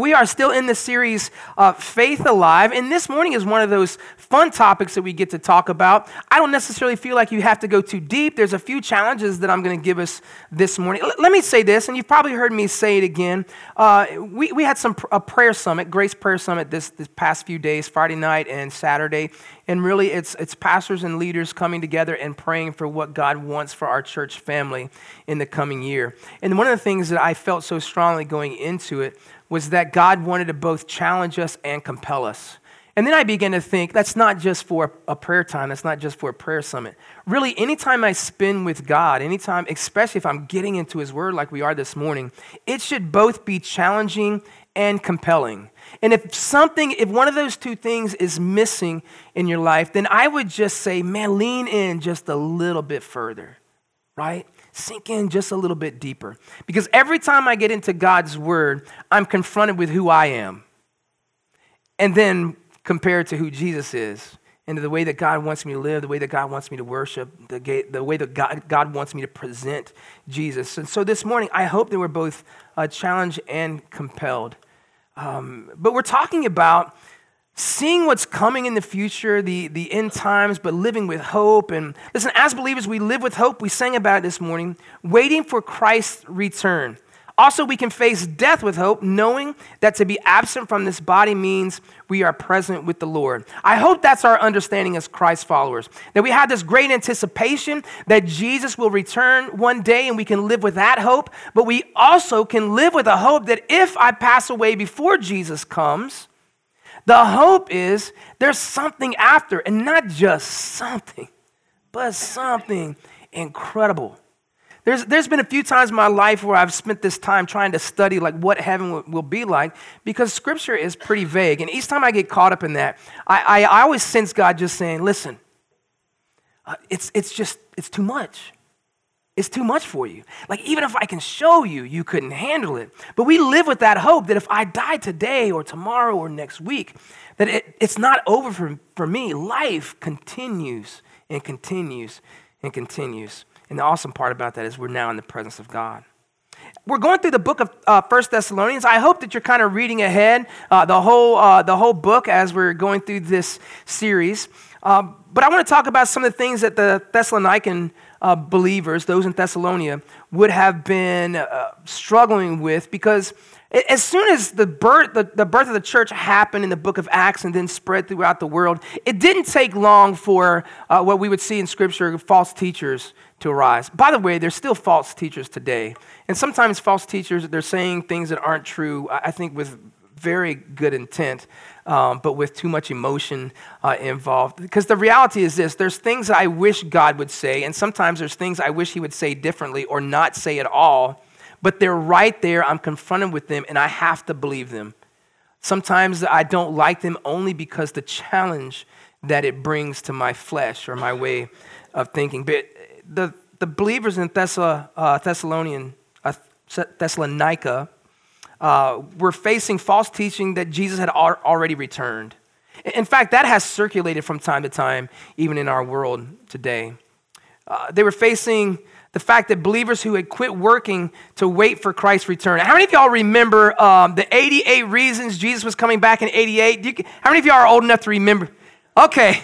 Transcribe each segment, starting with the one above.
We are still in the series uh, Faith Alive, and this morning is one of those fun topics that we get to talk about. I don't necessarily feel like you have to go too deep. There's a few challenges that I'm going to give us this morning. L- let me say this, and you've probably heard me say it again. Uh, we, we had some pr- a prayer summit, Grace Prayer Summit, this, this past few days, Friday night and Saturday. And really, it's, it's pastors and leaders coming together and praying for what God wants for our church family in the coming year. And one of the things that I felt so strongly going into it was that God wanted to both challenge us and compel us. And then I began to think that's not just for a prayer time, that's not just for a prayer summit. Really, anytime I spend with God, anytime, especially if I'm getting into His Word like we are this morning, it should both be challenging and compelling. And if something, if one of those two things is missing in your life, then I would just say, man, lean in just a little bit further, right? Sink in just a little bit deeper. Because every time I get into God's word, I'm confronted with who I am. And then compared to who Jesus is, and the way that God wants me to live, the way that God wants me to worship, the, the way that God, God wants me to present Jesus. And so this morning, I hope that we're both uh, challenged and compelled. Um, but we're talking about seeing what's coming in the future, the, the end times, but living with hope. And listen, as believers, we live with hope. We sang about it this morning, waiting for Christ's return. Also, we can face death with hope, knowing that to be absent from this body means we are present with the Lord. I hope that's our understanding as Christ followers. That we have this great anticipation that Jesus will return one day and we can live with that hope, but we also can live with a hope that if I pass away before Jesus comes, the hope is there's something after, and not just something, but something incredible. There's, there's been a few times in my life where I've spent this time trying to study like what heaven will, be like because scripture is pretty vague. And each time I get caught up in that, I, I, I always sense God just saying, listen, uh, it's, it's just, it's too much. It's too much for you. Like, even if I can show you, you couldn't handle it. But we live with that hope that if I die today or tomorrow or next week, that it, it's not over for, for me. Life continues and continues and continues. And the awesome part about that is we're now in the presence of God. We're going through the book of uh, First Thessalonians. I hope that you're kind of reading ahead uh, the, whole, uh, the whole book as we're going through this series. Uh, but I want to talk about some of the things that the Thessalonican uh, believers, those in Thessalonica, would have been uh, struggling with because as soon as the birth, the, the birth of the church happened in the book of Acts and then spread throughout the world, it didn't take long for uh, what we would see in Scripture false teachers to arise. By the way, there's still false teachers today. And sometimes false teachers, they're saying things that aren't true, I think, with very good intent um, but with too much emotion uh, involved. Because the reality is this there's things I wish God would say, and sometimes there's things I wish He would say differently or not say at all, but they're right there. I'm confronted with them, and I have to believe them. Sometimes I don't like them only because the challenge that it brings to my flesh or my way of thinking. But the, the believers in uh, Thessalonian, uh, Thessalonica, uh, were facing false teaching that Jesus had already returned. In fact, that has circulated from time to time, even in our world today. Uh, they were facing the fact that believers who had quit working to wait for Christ's return. How many of y'all remember um, the 88 reasons Jesus was coming back in 88? You, how many of y'all are old enough to remember? Okay.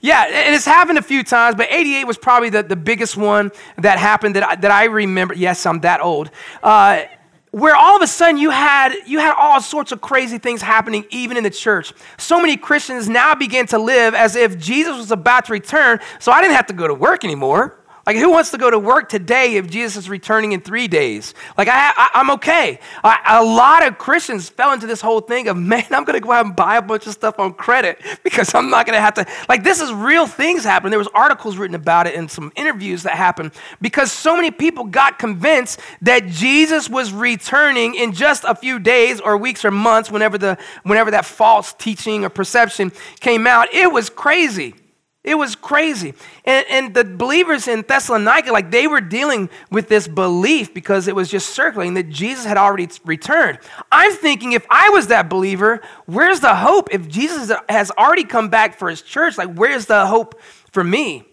Yeah, and it's happened a few times, but 88 was probably the, the biggest one that happened that I, that I remember. Yes, I'm that old. Uh, where all of a sudden you had you had all sorts of crazy things happening even in the church. So many christians now begin to live as if jesus was about to return so i didn't have to go to work anymore like, who wants to go to work today if Jesus is returning in three days? Like, I, am okay. I, a lot of Christians fell into this whole thing of, man, I'm going to go out and buy a bunch of stuff on credit because I'm not going to have to. Like, this is real things happening. There was articles written about it and some interviews that happened because so many people got convinced that Jesus was returning in just a few days or weeks or months whenever, the, whenever that false teaching or perception came out. It was crazy. It was crazy. And, and the believers in Thessalonica, like they were dealing with this belief because it was just circling that Jesus had already returned. I'm thinking if I was that believer, where's the hope? If Jesus has already come back for his church, like where's the hope for me?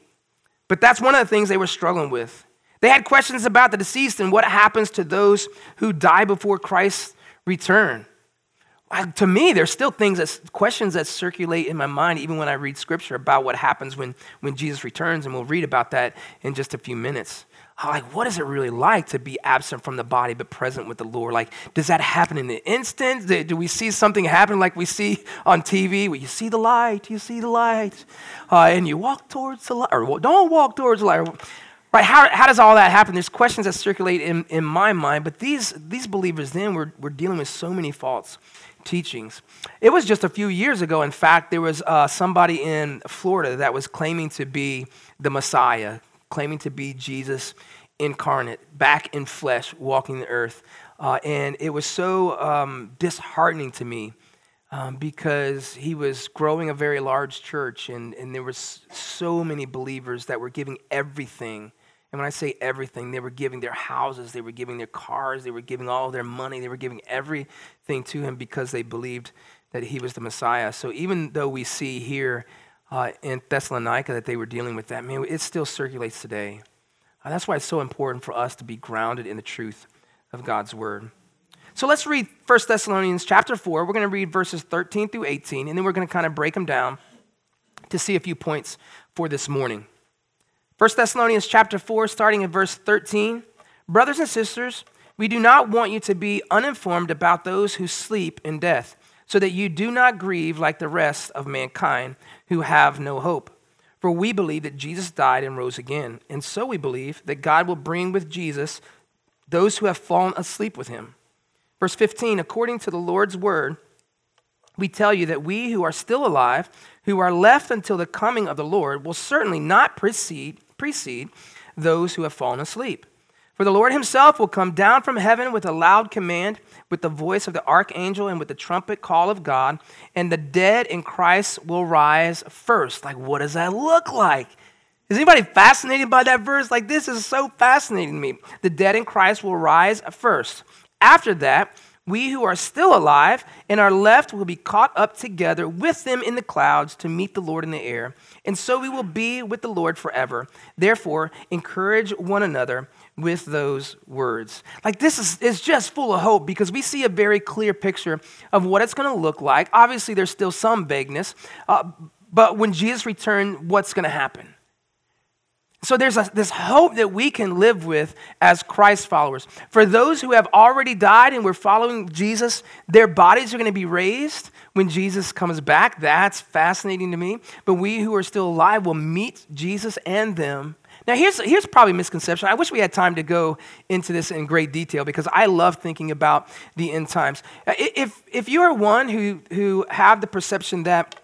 But that's one of the things they were struggling with. They had questions about the deceased and what happens to those who die before Christ's return. To me, there's still things that questions that circulate in my mind, even when I read scripture about what happens when, when Jesus returns, and we'll read about that in just a few minutes. like, what is it really like to be absent from the body but present with the Lord? Like, does that happen in the instant? Do we see something happen like we see on TV where you see the light, you see the light, uh, and you walk towards the light, or don't walk towards the light? Right? How, how does all that happen? There's questions that circulate in, in my mind, but these, these believers then were, were dealing with so many faults teachings. It was just a few years ago, in fact, there was uh, somebody in Florida that was claiming to be the Messiah, claiming to be Jesus incarnate, back in flesh, walking the earth. Uh, and it was so um, disheartening to me um, because he was growing a very large church, and, and there was so many believers that were giving everything and when I say everything, they were giving their houses, they were giving their cars, they were giving all their money, they were giving everything to him because they believed that he was the Messiah. So even though we see here uh, in Thessalonica that they were dealing with that, man, it still circulates today. Uh, that's why it's so important for us to be grounded in the truth of God's word. So let's read 1 Thessalonians chapter 4. We're going to read verses 13 through 18, and then we're going to kind of break them down to see a few points for this morning. 1 Thessalonians chapter 4, starting in verse 13. Brothers and sisters, we do not want you to be uninformed about those who sleep in death, so that you do not grieve like the rest of mankind who have no hope. For we believe that Jesus died and rose again, and so we believe that God will bring with Jesus those who have fallen asleep with him. Verse 15 According to the Lord's word, we tell you that we who are still alive, who are left until the coming of the Lord, will certainly not precede precede those who have fallen asleep. For the Lord himself will come down from heaven with a loud command, with the voice of the archangel, and with the trumpet call of God, and the dead in Christ will rise first. Like, what does that look like? Is anybody fascinated by that verse? Like, this is so fascinating to me. The dead in Christ will rise first. After that, we who are still alive and are left will be caught up together with them in the clouds to meet the Lord in the air. And so we will be with the Lord forever. Therefore, encourage one another with those words. Like this is, is just full of hope because we see a very clear picture of what it's going to look like. Obviously, there's still some vagueness, uh, but when Jesus returns, what's going to happen? So there's a, this hope that we can live with as Christ followers. For those who have already died and we're following Jesus, their bodies are going to be raised when Jesus comes back. That's fascinating to me. But we who are still alive will meet Jesus and them. Now, here's, here's probably a misconception. I wish we had time to go into this in great detail because I love thinking about the end times. If, if you are one who, who have the perception that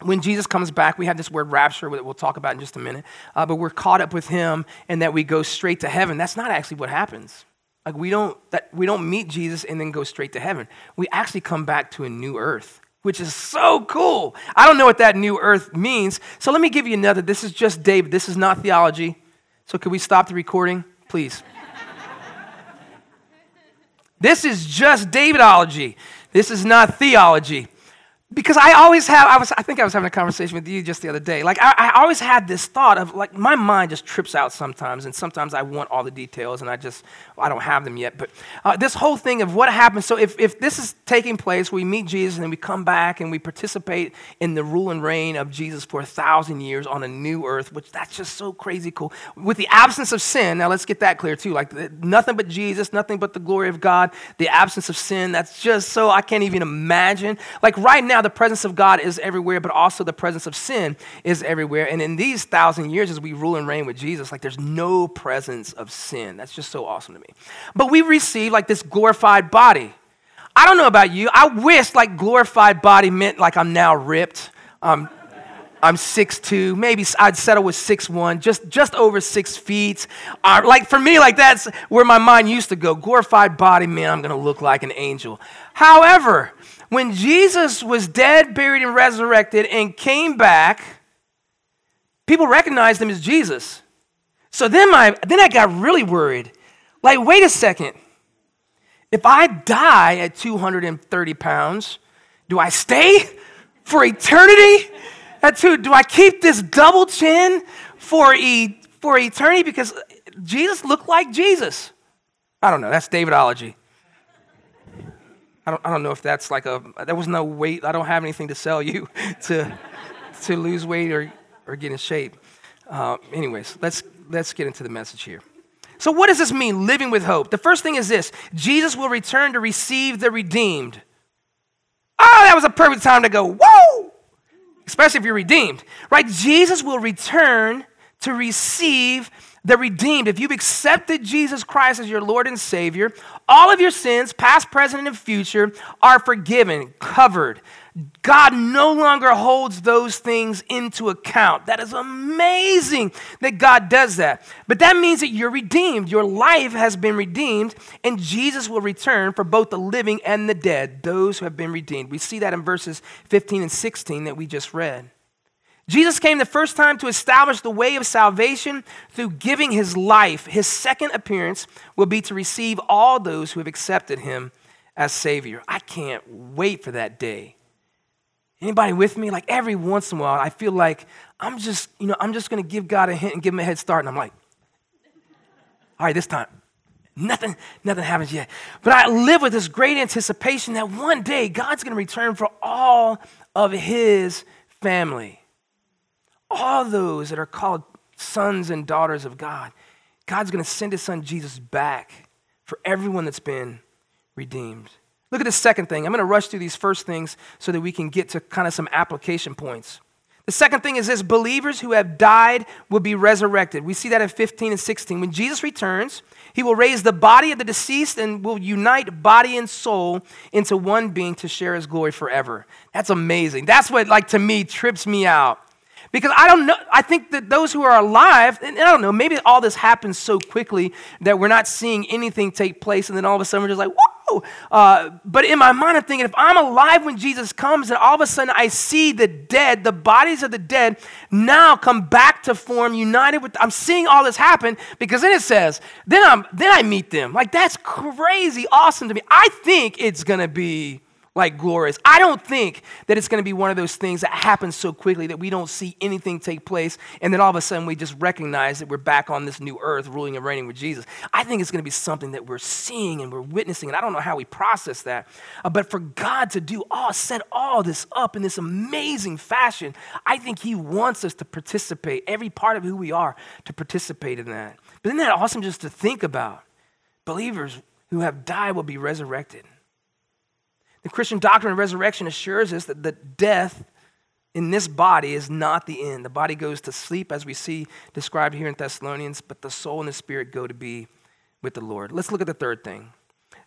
when Jesus comes back, we have this word rapture that we'll talk about in just a minute, uh, but we're caught up with him and that we go straight to heaven. That's not actually what happens. Like we don't, that, we don't meet Jesus and then go straight to heaven. We actually come back to a new earth, which is so cool. I don't know what that new earth means. So let me give you another. This is just David. This is not theology. So could we stop the recording, please? this is just Davidology. This is not theology because I always have, I, was, I think I was having a conversation with you just the other day. Like, I, I, always had this thought of, like, my mind just trips out sometimes, and sometimes I want all the details, and I just, I don't have them yet. But uh, this whole thing of what happens, so if, if this is taking place, we meet Jesus, and then we come back and we participate in the rule and reign of Jesus for a thousand years on a new earth, which that's just so crazy cool. With the absence of sin, now let's get that clear too. Like, nothing but Jesus, nothing but the glory of God, the absence of sin, that's just so, I can't even imagine. Like, right now, the presence of God is everywhere, but also the presence of sin is everywhere. And in these thousand years, as we rule and reign with Jesus, like there's no presence of sin. That's just so awesome to me. But we receive like this glorified body. I don't know about you. I wish like glorified body meant like I'm now ripped. Um, I'm 6'2", maybe I'd settle with 6'1", just, just over six feet. Uh, like for me, like that's where my mind used to go. Glorified body, man, I'm gonna look like an angel. However, when Jesus was dead, buried, and resurrected and came back, people recognized him as Jesus. So then, my, then I got really worried. Like, wait a second. If I die at 230 pounds, do I stay for eternity? At two, do I keep this double chin for, e, for eternity? Because Jesus looked like Jesus. I don't know. That's Davidology. I don't, I don't know if that's like a, there was no weight. I don't have anything to sell you to, to lose weight or, or get in shape. Uh, anyways, let's, let's get into the message here. So, what does this mean, living with hope? The first thing is this Jesus will return to receive the redeemed. Oh, that was a perfect time to go, whoa! Especially if you're redeemed, right? Jesus will return to receive the redeemed. If you've accepted Jesus Christ as your Lord and Savior, all of your sins, past, present, and future, are forgiven, covered. God no longer holds those things into account. That is amazing that God does that. But that means that you're redeemed. Your life has been redeemed, and Jesus will return for both the living and the dead, those who have been redeemed. We see that in verses 15 and 16 that we just read. Jesus came the first time to establish the way of salvation through giving his life. His second appearance will be to receive all those who have accepted him as Savior. I can't wait for that day. Anybody with me? Like every once in a while, I feel like I'm just, you know, I'm just gonna give God a hint and give him a head start. And I'm like, all right, this time, nothing, nothing happens yet. But I live with this great anticipation that one day God's gonna return for all of his family all those that are called sons and daughters of God. God's going to send his son Jesus back for everyone that's been redeemed. Look at the second thing. I'm going to rush through these first things so that we can get to kind of some application points. The second thing is this believers who have died will be resurrected. We see that in 15 and 16. When Jesus returns, he will raise the body of the deceased and will unite body and soul into one being to share his glory forever. That's amazing. That's what, like, to me, trips me out because I don't know, I think that those who are alive, and I don't know, maybe all this happens so quickly that we're not seeing anything take place, and then all of a sudden we're just like, whoa! Uh, but in my mind, I'm thinking, if I'm alive when Jesus comes, and all of a sudden I see the dead, the bodies of the dead, now come back to form, united with, I'm seeing all this happen, because then it says, then, I'm, then I meet them. Like, that's crazy awesome to me. I think it's gonna be like glorious. I don't think that it's going to be one of those things that happens so quickly that we don't see anything take place and then all of a sudden we just recognize that we're back on this new earth ruling and reigning with Jesus. I think it's going to be something that we're seeing and we're witnessing, and I don't know how we process that. Uh, but for God to do all, set all this up in this amazing fashion, I think He wants us to participate, every part of who we are, to participate in that. But isn't that awesome just to think about? Believers who have died will be resurrected. The Christian doctrine of resurrection assures us that the death in this body is not the end. The body goes to sleep, as we see described here in Thessalonians, but the soul and the spirit go to be with the Lord. Let's look at the third thing.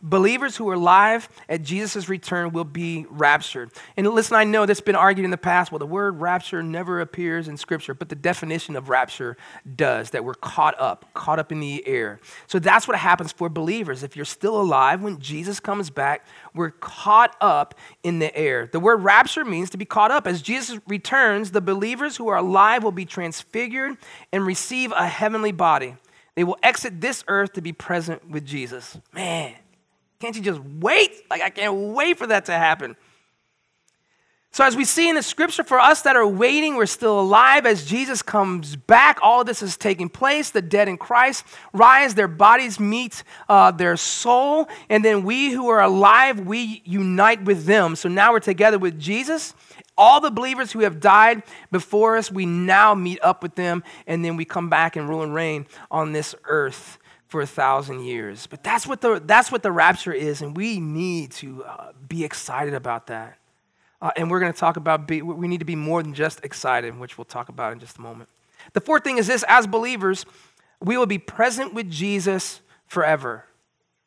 Believers who are alive at Jesus' return will be raptured. And listen, I know that's been argued in the past. Well, the word rapture never appears in Scripture, but the definition of rapture does that we're caught up, caught up in the air. So that's what happens for believers. If you're still alive when Jesus comes back, we're caught up in the air. The word rapture means to be caught up. As Jesus returns, the believers who are alive will be transfigured and receive a heavenly body. They will exit this earth to be present with Jesus. Man. Can't you just wait? Like, I can't wait for that to happen. So, as we see in the scripture, for us that are waiting, we're still alive. As Jesus comes back, all this is taking place. The dead in Christ rise, their bodies meet uh, their soul, and then we who are alive, we unite with them. So now we're together with Jesus. All the believers who have died before us, we now meet up with them, and then we come back and rule and reign on this earth for a thousand years. But that's what the, that's what the rapture is, and we need to uh, be excited about that. Uh, and we're going to talk about, be, we need to be more than just excited, which we'll talk about in just a moment. The fourth thing is this as believers, we will be present with Jesus forever.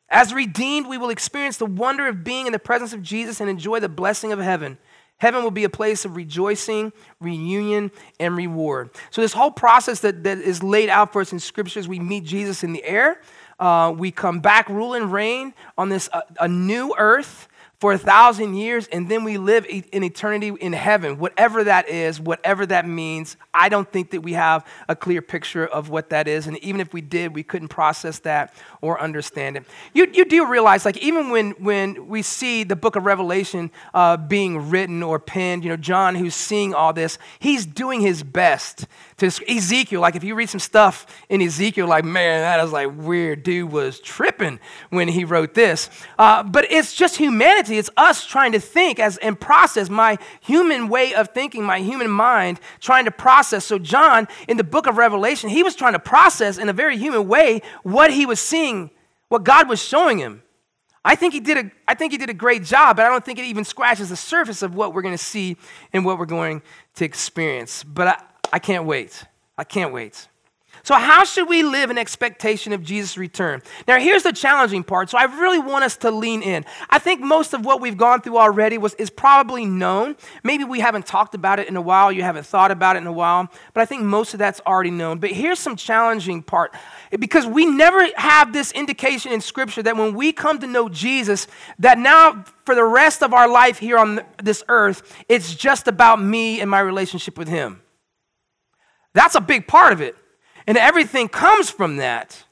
As redeemed, we will experience the wonder of being in the presence of Jesus and enjoy the blessing of heaven. Heaven will be a place of rejoicing, reunion, and reward. So, this whole process that, that is laid out for us in scriptures, we meet Jesus in the air. Uh, we come back, rule and reign on this uh, a new earth for a thousand years, and then we live in eternity in heaven, whatever that is, whatever that means. I don't think that we have a clear picture of what that is. And even if we did, we couldn't process that or understand it. You, you do realize, like, even when, when we see the book of Revelation uh, being written or penned, you know, John, who's seeing all this, he's doing his best to Ezekiel. Like if you read some stuff in Ezekiel, like, man, that is like weird. Dude was tripping when he wrote this. Uh, but it's just humanity. It's us trying to think as and process my human way of thinking, my human mind trying to process. So John, in the book of Revelation, he was trying to process in a very human way what he was seeing, what God was showing him. I think he did a, I think he did a great job, but I don't think it even scratches the surface of what we're going to see and what we're going to experience. But I, I can't wait. I can't wait. So, how should we live in expectation of Jesus' return? Now, here's the challenging part. So, I really want us to lean in. I think most of what we've gone through already was, is probably known. Maybe we haven't talked about it in a while, you haven't thought about it in a while, but I think most of that's already known. But here's some challenging part because we never have this indication in Scripture that when we come to know Jesus, that now for the rest of our life here on this earth, it's just about me and my relationship with Him. That's a big part of it. And everything comes from that.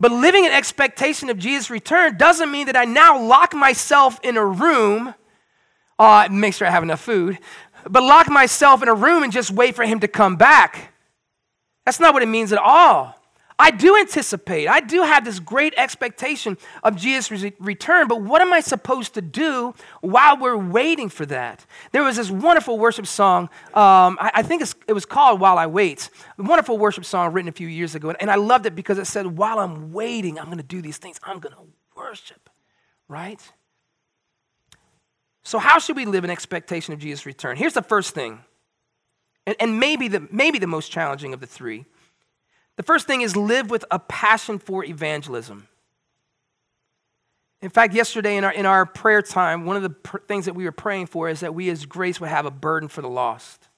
But living in expectation of Jesus' return doesn't mean that I now lock myself in a room, uh, make sure I have enough food, but lock myself in a room and just wait for him to come back. That's not what it means at all. I do anticipate, I do have this great expectation of Jesus' return, but what am I supposed to do while we're waiting for that? There was this wonderful worship song, um, I, I, think it was called While I Wait, a wonderful worship song written a few years ago, and I loved it because it said, While I'm waiting, I'm going to do these things, I'm going to worship, right? So, how should we live in expectation of Jesus' return? Here's the first thing, and, and maybe, the, maybe the most challenging of the three. The first thing is live with a passion for evangelism. In fact, yesterday in our, in our prayer time, one of the pr- things that we were praying for is that we as grace would have a burden for the lost.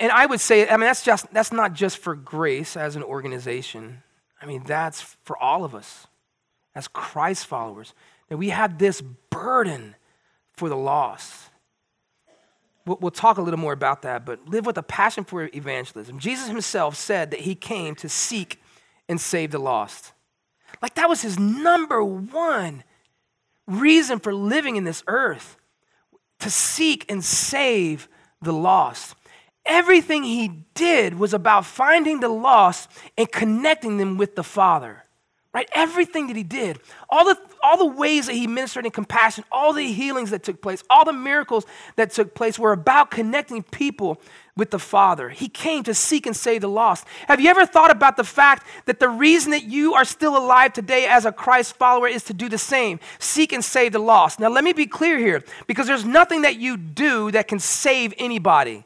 And I would say, I mean, that's, just, that's not just for grace as an organization. I mean, that's for all of us as Christ followers, that we have this burden for the lost. We'll, talk a little more about that, but live with a passion for evangelism. Jesus himself said that he came to seek and save the lost. Like that was his number one reason for living in this earth to seek and save the lost. Everything he did was about finding the lost and connecting them with the Father right? Everything that he did, all the, all the ways that he ministered in compassion, all the healings that took place, all the miracles that took place were about connecting people with the Father. He came to seek and save the lost. Have you ever thought about the fact that the reason that you are still alive today as a Christ follower is to do the same seek and save the lost? Now, let me be clear here because there's nothing that you do that can save anybody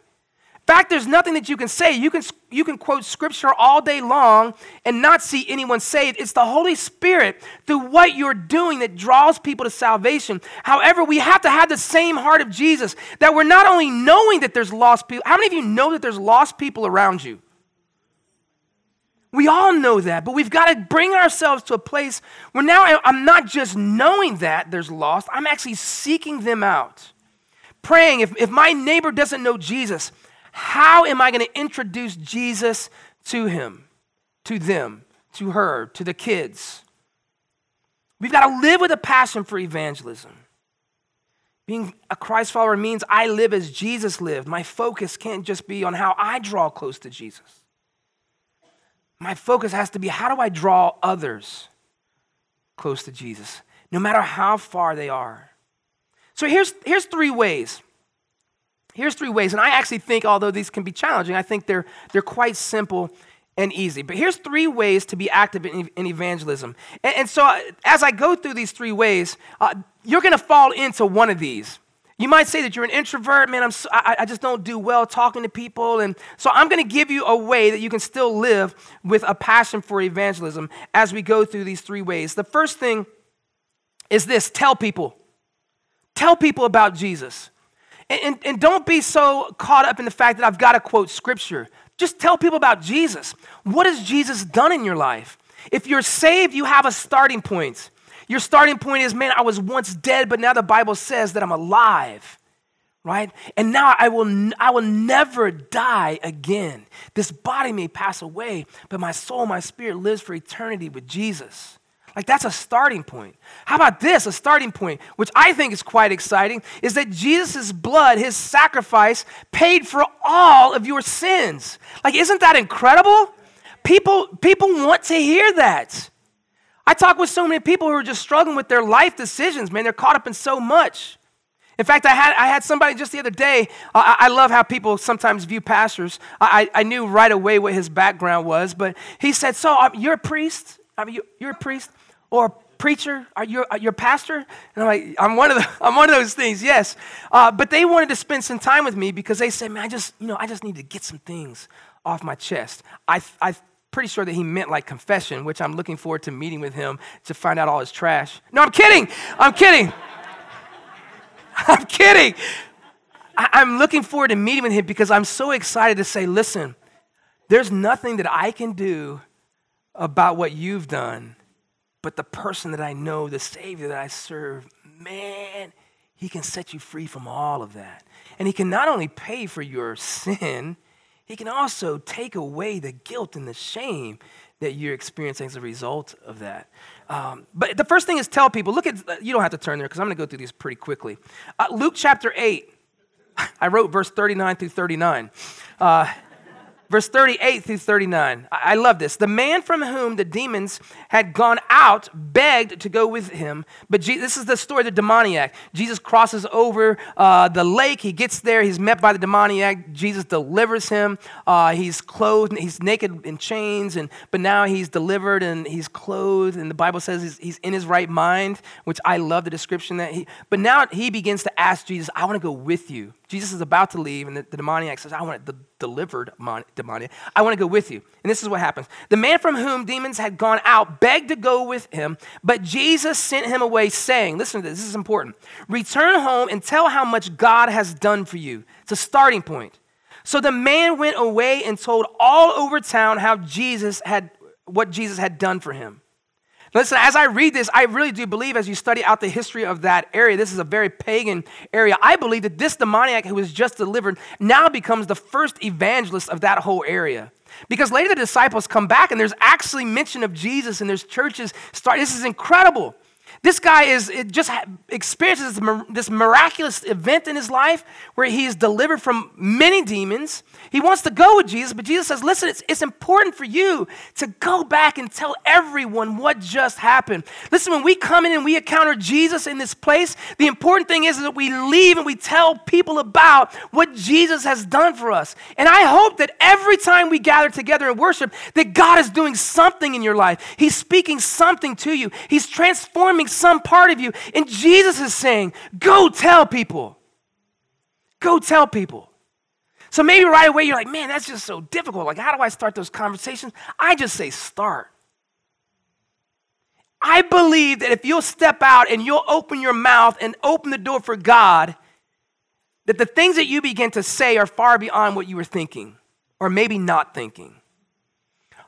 fact, there's nothing that you can say. You can, you can quote scripture all day long and not see anyone saved. It's the Holy Spirit through what you're doing that draws people to salvation. However, we have to have the same heart of Jesus that we're not only knowing that there's lost people. How many of you know that there's lost people around you? We all know that, but we've got to bring ourselves to a place where now I'm not just knowing that there's lost, I'm actually seeking them out. Praying, if, if my neighbor doesn't know Jesus, how am I going to introduce Jesus to him, to them, to her, to the kids? We've got to live with a passion for evangelism. Being a Christ follower means I live as Jesus lived. My focus can't just be on how I draw close to Jesus. My focus has to be how do I draw others close to Jesus, no matter how far they are. So here's, here's three ways Here's three ways, and I actually think, although these can be challenging, I think they're, they're quite simple and easy. But here's three ways to be active in, in evangelism. And, and, so, uh, as I go through these three ways, uh, you're going to fall into one of these. You might say that you're an introvert, man. I'm so, I, I just don't do well talking to people. And so I'm going to give you a way that you can still live with a passion for evangelism as we go through these three ways. The first thing is this tell people. Tell people about Jesus. And, and, and don't be so caught up in the fact that I've got to quote scripture. Just tell people about Jesus. What has Jesus done in your life? If you're saved, you have a starting point. Your starting point is, man, I was once dead, but now the Bible says that I'm alive, right? And now I will, I will never die again. This body may pass away, but my soul, my spirit lives for eternity with Jesus. Like, that's a starting point. How about this? A starting point, which I think is quite exciting, is that Jesus' blood, his sacrifice, paid for all of your sins. Like, isn't that incredible? People, people want to hear that. I talk with so many people who are just struggling with their life decisions, man. They're caught up in so much. In fact, I had, I had somebody just the other day. I, I, love how people sometimes view pastors. I, I knew right away what his background was, but he said, So, um, you're a priest? I mean, you're a priest? Or a preacher? Are you your pastor? And I'm like, I'm one of the, I'm one of those things, yes. Uh, but they wanted to spend some time with me because they said, man, I just, you know, I just need to get some things off my chest. I, I'm pretty sure that he meant like confession, which I'm looking forward to meeting with him to find out all his trash. No, I'm kidding. I'm kidding. I'm kidding. I, I'm looking forward to meeting with him because I'm so excited to say, listen, there's nothing that I can do about what you've done but the person that I know, the Savior that I serve, man, He can set you free from all of that. And He can not only pay for your sin, He can also take away the guilt and the shame that you're experiencing as a result of that. Um, but the first thing is tell people look at, you don't have to turn there because I'm going to go through these pretty quickly. Uh, Luke chapter 8, I wrote verse 39 through 39. Uh, verse 38 through 39. I love this. The man from whom the demons had gone out begged to go with him. But Je- this is the story of the demoniac. Jesus crosses over uh, the lake. He gets there. He's met by the demoniac. Jesus delivers him. Uh, he's clothed. He's naked in chains. And, but now he's delivered and he's clothed. And the Bible says he's, he's in his right mind, which I love the description that he. But now he begins to ask Jesus, I want to go with you. Jesus is about to leave, and the, the demoniac says, I want the delivered demoniac. I want to go with you. And this is what happens. The man from whom demons had gone out begged to go with him, but Jesus sent him away, saying, Listen to this, this is important. Return home and tell how much God has done for you. It's a starting point. So the man went away and told all over town how Jesus had what Jesus had done for him. Listen, as I read this, I really do believe as you study out the history of that area, this is a very pagan area. I believe that this demoniac who was just delivered now becomes the first evangelist of that whole area. Because later the disciples come back and there's actually mention of Jesus and there's churches start. This is incredible. This guy is it just experiences this miraculous event in his life where he is delivered from many demons. He wants to go with Jesus, but Jesus says, Listen, it's, it's important for you to go back and tell everyone what just happened. Listen, when we come in and we encounter Jesus in this place, the important thing is, that we leave and we tell people about what Jesus has done for us. And I hope that every time we gather together and worship, that God is doing something in your life. He's speaking something to you, He's transforming some part of you. And Jesus is saying, go tell people. Go tell people. So maybe right away you're like, man, that's just so difficult. Like, how do I start those conversations? I just say, start. I believe that if you'll step out and you'll open your mouth and open the door for God, that the things that you begin to say are far beyond what you were thinking or maybe not thinking.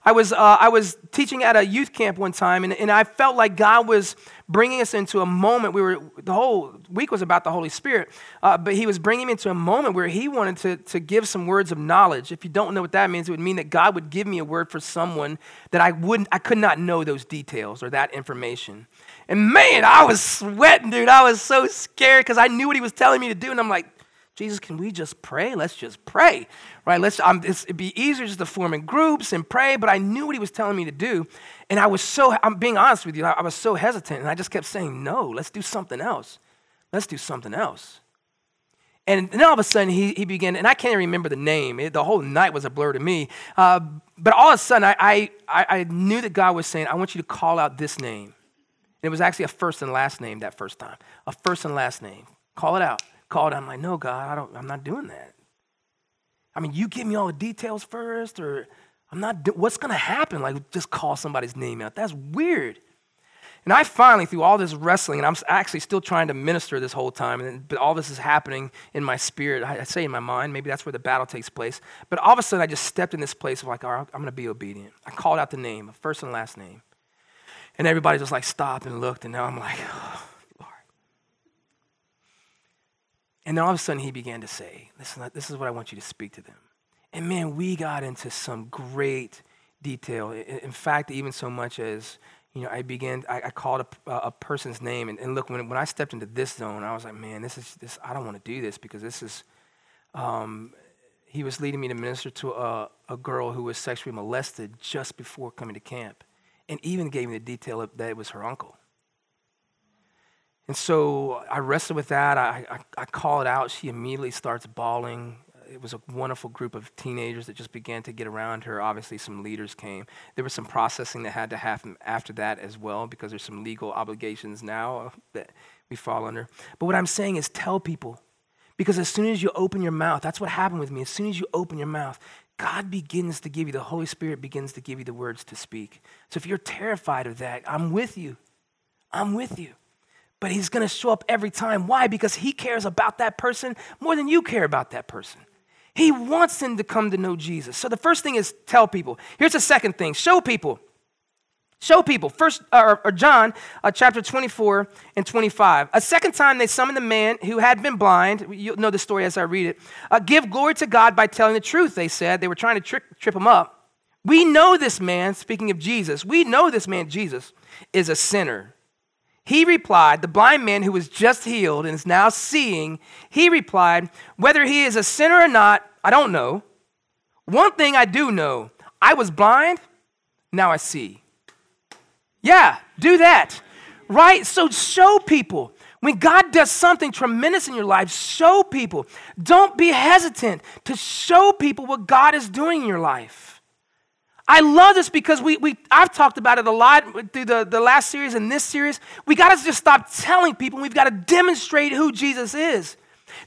I was, uh, I was teaching at a youth camp one time, and, and I felt like God was bringing us into a moment. We were, the whole week was about the Holy Spirit, uh, but He was bringing me into a moment where He wanted to, to give some words of knowledge. If you don't know what that means, it would mean that God would give me a word for someone that I, wouldn't, I could not know those details or that information. And man, I was sweating, dude. I was so scared because I knew what He was telling me to do, and I'm like, Jesus, can we just pray? Let's just pray, right? Let's. Um, it'd be easier just to form in groups and pray. But I knew what he was telling me to do, and I was so. I'm being honest with you. I, I was so hesitant, and I just kept saying, "No, let's do something else. Let's do something else." And then all of a sudden, he, he began, and I can't even remember the name. It, the whole night was a blur to me. Uh, but all of a sudden, I, I, I knew that God was saying, I want you to call out this name. And it was actually a first and last name that first time. A first and last name. Call it out called. I'm like, no, God, I don't, I'm not doing that. I mean, you give me all the details first, or I'm not, what's going to happen? Like, just call somebody's name out. That's weird. And I finally, through all this wrestling, and I'm actually still trying to minister this whole time, but all this is happening in my spirit. I, I, say in my mind, maybe that's where the battle takes place. But all of a sudden, I just stepped in this place of like, all right, I'm going to be obedient. I called out the name, first and last name. And everybody just like stopped and looked, and now I'm like, oh, And then all of a sudden he began to say, Listen, this is what I want you to speak to them. And man, we got into some great detail. In fact, even so much as you know, I began, I, I called a, a, person's name. And, and look, when, when I stepped into this zone, I was like, man, this is, this, I don't want to do this because this is, um, he was leading me to minister to a, a girl who was sexually molested just before coming to camp. And even gave me the detail that it was her uncle. And so I wrestled with that. I, I, I call it out. She immediately starts bawling it was a wonderful group of teenagers that just began to get around her. Obviously, some leaders came. There was some processing that had to happen after that as well because there's some legal obligations now uh, that we fall under. But what I'm saying is tell people because as soon as you open your mouth, that's what happened with me. As soon as you open your mouth, God begins to give you, the Holy Spirit begins to give you the words to speak. So if you're terrified of that, I'm with you. I'm with you. But He's going to show up every time. Why? Because He cares about that person more than you care about that person. He wants them to come to know Jesus. So the first thing is tell people. Here's the second thing show people. Show people. First, or, or John uh, chapter 24 and 25. A second time they summoned the man who had been blind. You'll know the story as I read it. Uh, Give glory to God by telling the truth, they said. They were trying to trip him up. We know this man, speaking of Jesus, we know this man, Jesus, is a sinner. He replied, the blind man who was just healed and is now seeing, he replied, Whether he is a sinner or not, I don't know. One thing I do know I was blind, now I see. Yeah, do that. Right? So show people. When God does something tremendous in your life, show people. Don't be hesitant to show people what God is doing in your life. I love this because we, we I've talked about it a lot through the, the last series and this series. We got to just stop telling people. We've got to demonstrate who Jesus is.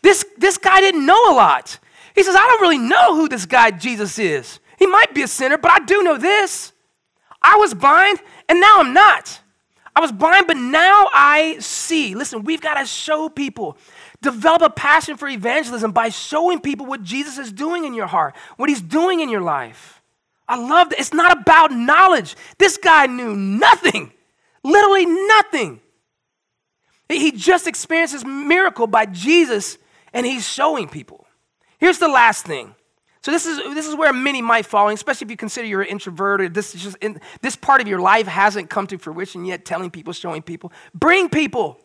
This, this guy didn't know a lot. He says, I don't really know who this guy Jesus is. He might be a sinner, but I do know this. I was blind and now I'm not. I was blind, but now I see. Listen, we've got to show people. Develop a passion for evangelism by showing people what Jesus is doing in your heart, what he's doing in your life. I love that. It's not about knowledge. This guy knew nothing, literally nothing. He just experienced this miracle by Jesus, and he's showing people. Here's the last thing. So this is this is where many might fall, especially if you consider you're an introvert or this is just in, this part of your life hasn't come to fruition yet. Telling people, showing people, bring people,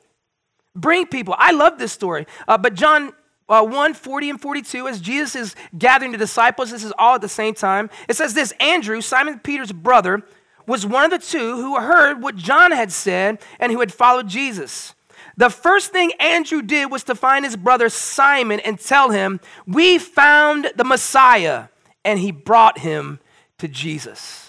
bring people. I love this story. Uh, but John uh, 1 40 and 42 as jesus is gathering the disciples this is all at the same time. It says this andrew simon peter's brother was one of the two who heard what john had said and who had followed jesus. The first thing andrew did was to find his brother simon and tell him we found the messiah and he brought him to jesus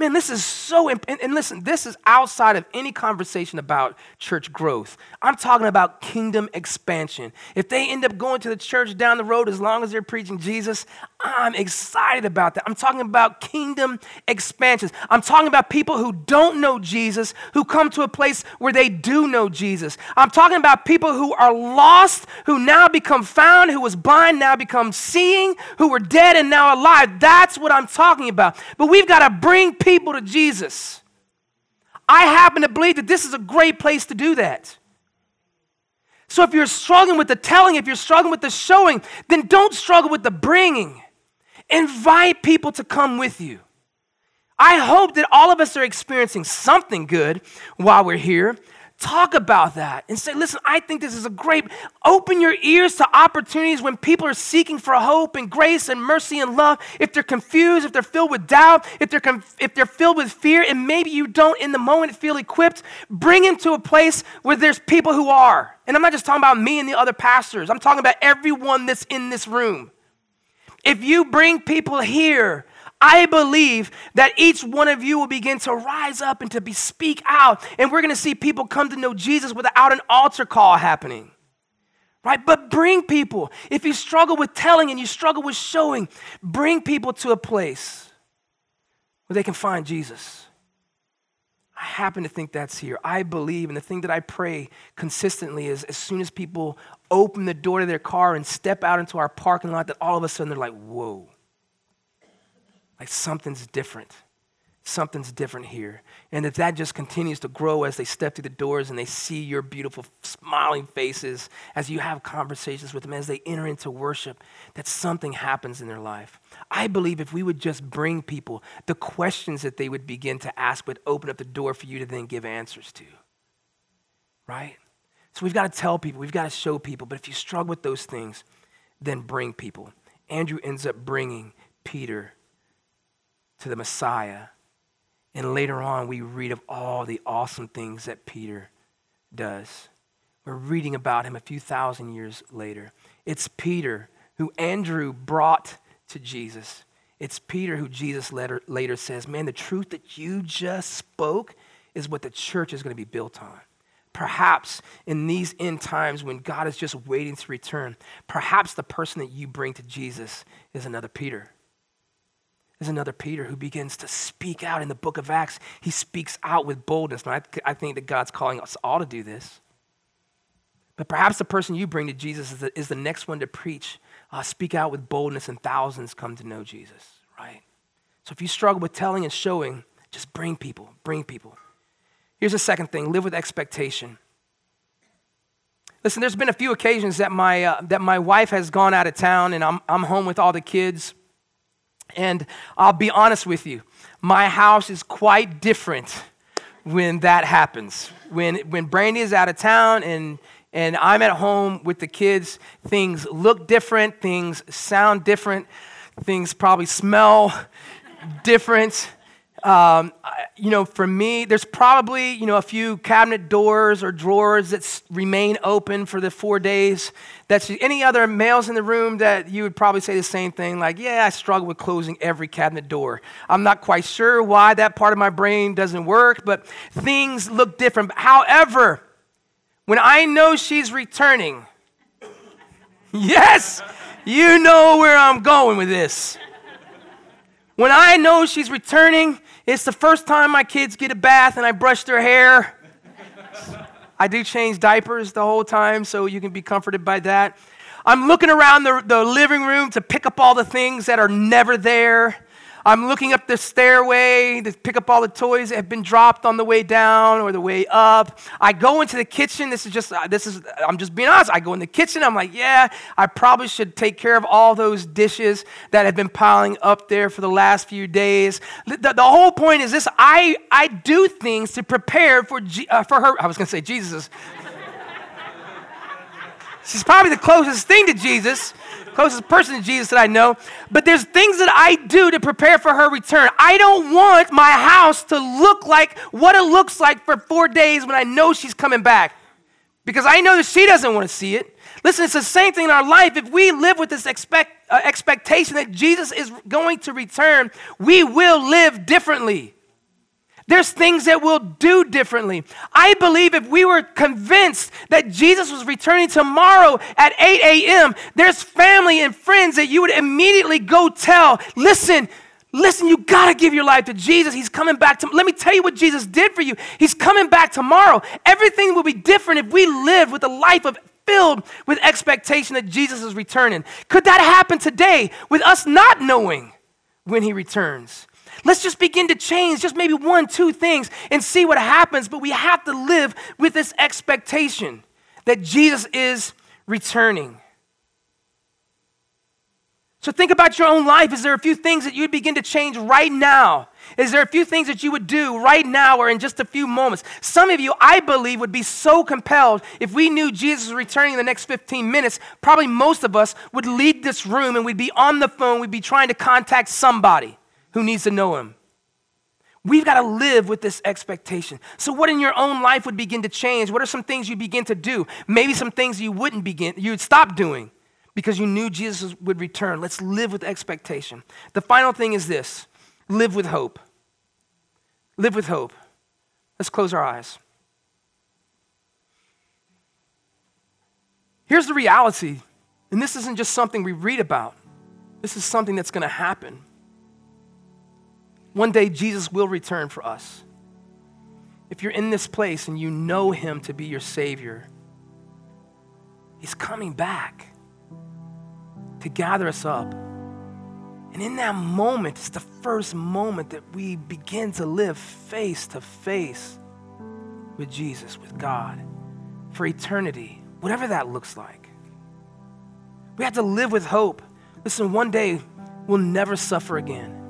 Man, this is so, imp- and, and listen, this is outside of any conversation about church growth. I'm talking about kingdom expansion. If they end up going to the church down the road, as long as they're preaching Jesus, I'm excited about that. I'm talking about kingdom expansions. I'm talking about people who don't know Jesus, who come to a place where they do know Jesus. I'm talking about people who are lost, who now become found, who was blind, now become seeing, who were dead and now alive. That's what I'm talking about. But we've got to bring people to Jesus. I happen to believe that this is a great place to do that. So if you're struggling with the telling, if you're struggling with the showing, then don't struggle with the bringing. Invite people to come with you. I hope that all of us are experiencing something good while we're here talk about that and say, listen, I think this is a great, open your ears to opportunities when people are seeking for hope and grace and mercy and love. If they're confused, if they're filled with doubt, if they're, conf- if they're filled with fear, and maybe you don't in the moment feel equipped, bring them to a place where there's people who are. And I'm not just talking about me and the other pastors, I'm talking about everyone that's in this room. If you bring people here I believe that each one of you will begin to rise up and to be speak out. And we're going to see people come to know Jesus without an altar call happening. Right? But bring people. If you struggle with telling and you struggle with showing, bring people to a place where they can find Jesus. I happen to think that's here. I believe, and the thing that I pray consistently is as soon as people open the door to their car and step out into our parking lot, that all of a sudden they're like, whoa. Like something's different. something's different here. And that that just continues to grow as they step through the doors and they see your beautiful smiling faces as you have conversations with them, as they enter into worship, that something happens in their life. I believe if we would just bring people, the questions that they would begin to ask would open up the door for you to then give answers to. Right? So we've got to tell people, we've got to show people, but if you struggle with those things, then bring people. Andrew ends up bringing Peter to the Messiah and later on, we read of all the awesome things that Peter does. We're reading about him a few thousand years later. It's Peter who Andrew brought to Jesus. It's Peter who Jesus later, later says, Man, the truth that you just spoke is what the church is going to be built on. Perhaps in these end times when God is just waiting to return, perhaps the person that you bring to Jesus is another Peter. Another Peter who begins to speak out in the book of Acts. He speaks out with boldness. And I, I think that God's calling us all to do this. But perhaps the person you bring to Jesus is the, is the next one to preach, uh, speak out with boldness, and thousands come to know Jesus, right? So if you struggle with telling and showing, just bring people, bring people. Here's the second thing live with expectation. Listen, there's been a few occasions that my, uh, that my wife has gone out of town and I'm, I'm home with all the kids. And I'll be honest with you, my house is quite different when that happens. When, when Brandy is out of town and, and I'm at home with the kids, things look different, things sound different, things probably smell different. Um, you know, for me, there's probably, you know, a few cabinet doors or drawers that remain open for the four days. That's any other males in the room that you would probably say the same thing, like, yeah, I struggle with closing every cabinet door. I'm not quite sure why that part of my brain doesn't work, but things look different. However, when I know she's returning, yes, you know where I'm going with this. When I know she's returning, it's the first time my kids get a bath and I brush their hair. I do change diapers the whole time, so you can be comforted by that. I'm looking around the, the living room to pick up all the things that are never there. I'm looking up the stairway to pick up all the toys that have been dropped on the way down or the way up. I go into the kitchen. This is just, uh, this is, I'm just being honest. I go in the kitchen. I'm like, yeah, I probably should take care of all those dishes that have been piling up there for the last few days. The, the, the whole point is this I, I do things to prepare for, G, uh, for her. I was going to say Jesus. She's probably the closest thing to Jesus closest person to Jesus that I know. But there's things that I do to prepare for her return. I don't want my house to look like what it looks like for four days when I know she's coming back. Because I know that she doesn't want to see it. Listen, it's the same thing in our life. If we live with this expect, uh, expectation that Jesus is going to return, we will live differently. There's things that we'll do differently. I believe if we were convinced that Jesus was returning tomorrow at 8 a.m., there's family and friends that you would immediately go tell, listen, listen, you got to give your life to Jesus. He's coming back. To, let me tell you what Jesus did for you. He's coming back tomorrow. Everything will be different if we live with a life of filled with expectation that Jesus is returning. Could that happen today with us not knowing when he returns? Let's just begin to change just maybe one, two things and see what happens. But we have to live with this expectation that Jesus is returning. So think about your own life. Is there a few things that you'd begin to change right now? Is there a few things that you would do right now or in just a few moments? Some of you, I believe, would be so compelled if we knew Jesus was returning in the next 15 minutes. Probably most of us would leave this room and we'd be on the phone, we'd be trying to contact somebody who needs to know him. We've got to live with this expectation. So, what in your own life would begin to change? What are some things you begin to do? Maybe some things you wouldn't begin, you'd stop doing because you knew Jesus would return. Let's live with expectation. The final thing is this live with hope. Live with hope. Let's close our eyes. Here's the reality, and this isn't just something we read about, this is something that's going to happen. One day, Jesus will return for us. If you're in this place and you know Him to be your Savior, He's coming back to gather us up And in that moment, it's the first moment that we begin to live face to face with Jesus, with God, for eternity, whatever that looks like. We have to live with hope. Listen, one day we'll never suffer again.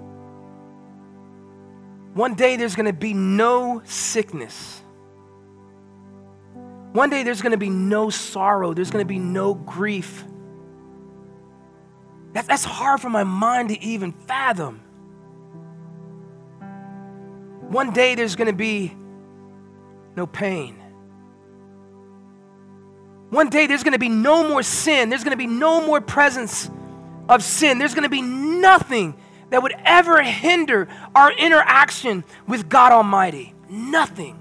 One day there's going to be no sickness. One day there's going to be no sorrow. There's going to be no grief. That, that's hard for my mind to even fathom. One day there's going to be no pain. One day there's going to be no more sin. There's going to be no more presence of sin. There's going to be nothing that would ever hinder our interaction with God Almighty. Nothing.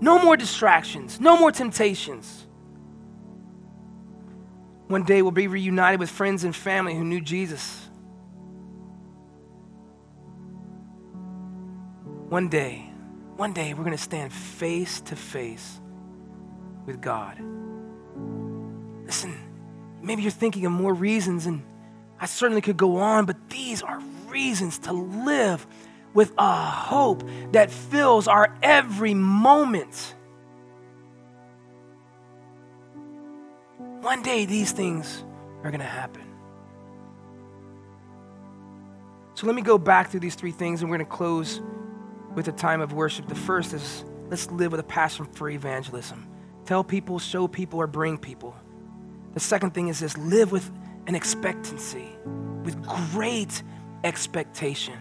No more distractions, no more temptations. One day we'll be reunited with friends and family who knew Jesus. One day, one day we're going to stand face to face with God. Listen, maybe you're thinking of more reasons, and I certainly could go on, but these are reasons to live with a hope that fills our every moment. One day these things are going to happen. So let me go back through these three things, and we're going to close with a time of worship. The first is let's live with a passion for evangelism. Tell people, show people, or bring people. The second thing is this live with an expectancy, with great expectation.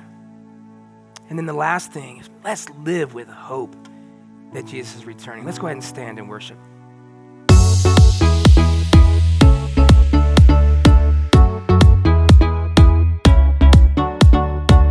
And then the last thing is let's live with hope that Jesus is returning. Let's go ahead and stand and worship.